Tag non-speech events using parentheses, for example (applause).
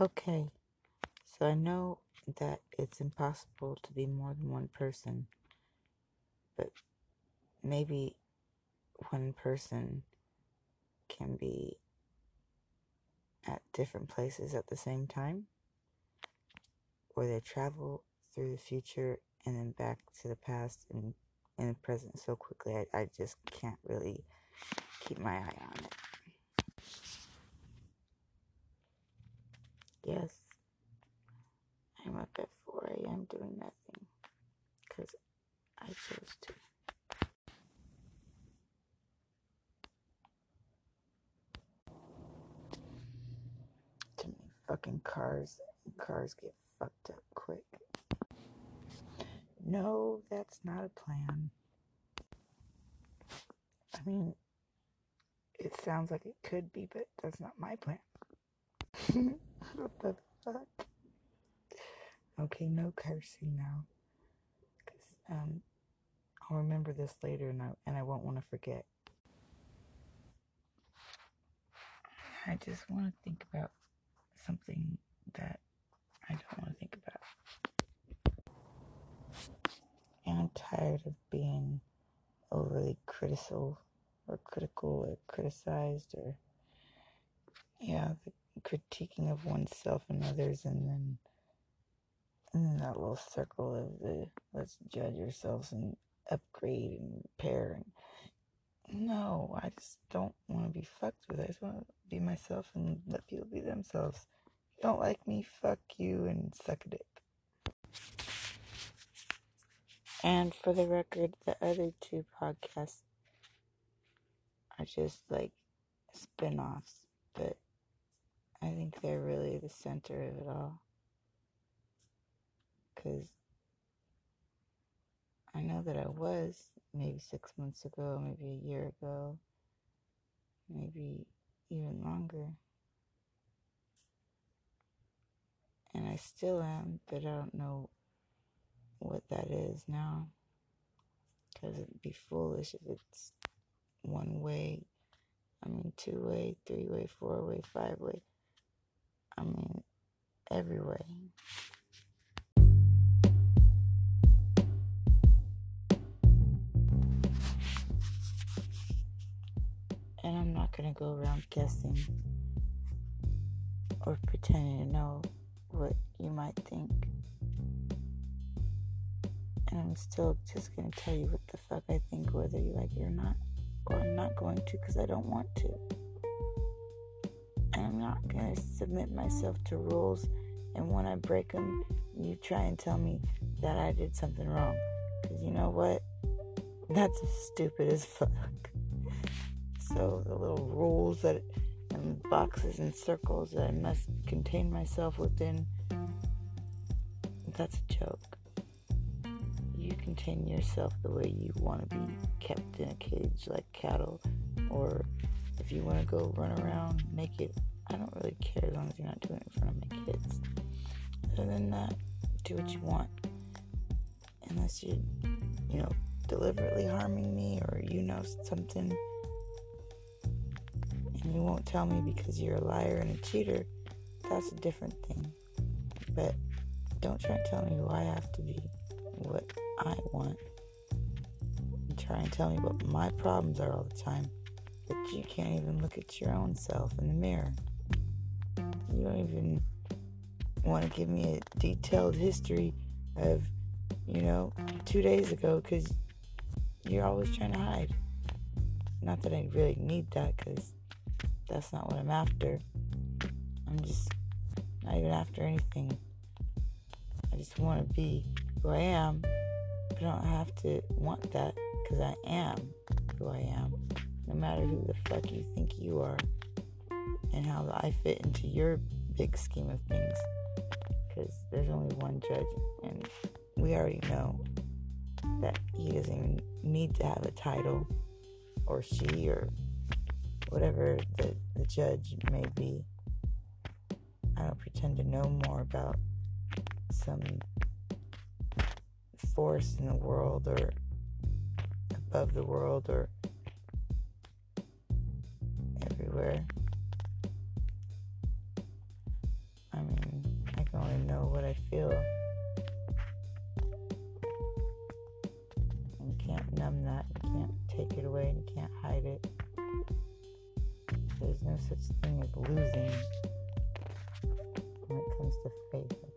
Okay, so I know that it's impossible to be more than one person, but maybe one person can be at different places at the same time, or they travel through the future and then back to the past and in the present so quickly. I, I just can't really keep my eye on it. Yes, I'm up at 4 a.m. doing nothing because I chose to. Too many fucking cars. Cars get fucked up quick. No, that's not a plan. I mean, it sounds like it could be, but that's not my plan. (laughs) what the fuck? Okay, no cursing now. Cause, um, I'll remember this later and I, and I won't want to forget. I just want to think about something that I don't want to think about. And I'm tired of being overly critical or critical or criticized or, yeah, critiquing of oneself and others and then and then that little circle of the let's judge ourselves and upgrade and repair and no, I just don't want to be fucked with. I just want to be myself and let people be themselves. If you don't like me, fuck you and suck a dick. And for the record, the other two podcasts are just like spin offs, but I think they're really the center of it all. Because I know that I was maybe six months ago, maybe a year ago, maybe even longer. And I still am, but I don't know what that is now. Because it'd be foolish if it's one way, I mean, two way, three way, four way, five way. I mean, every way. And I'm not going to go around guessing or pretending to know what you might think. And I'm still just going to tell you what the fuck I think, whether you like it or not. Or I'm not going to because I don't want to. I'm not going to submit myself to rules. And when I break them, you try and tell me that I did something wrong. Because you know what? That's stupid as fuck. (laughs) So the little rules that and boxes and circles that I must contain myself within, that's a joke. You contain yourself the way you want to be kept in a cage like cattle, or if you want to go run around naked, I don't really care as long as you're not doing it in front of my kids. Other than that, do what you want. Unless you're, you know, deliberately harming me or you know something and you won't tell me because you're a liar and a cheater, that's a different thing. But don't try and tell me who I have to be, what I want. And try and tell me what my problems are all the time. But you can't even look at your own self in the mirror. You don't even want to give me a detailed history of, you know, two days ago because you're always trying to hide. Not that I really need that because that's not what I'm after. I'm just not even after anything. I just want to be who I am. I don't have to want that because I am who I am. No matter who the fuck you think you are and how I fit into your big scheme of things. Because there's only one judge, and we already know that he doesn't even need to have a title, or she, or whatever the, the judge may be. I don't pretend to know more about some force in the world or above the world or everywhere. I mean, I can only know what I feel. You can't numb that, you can't take it away, you can't hide it. There's no such thing as losing when it comes to faith.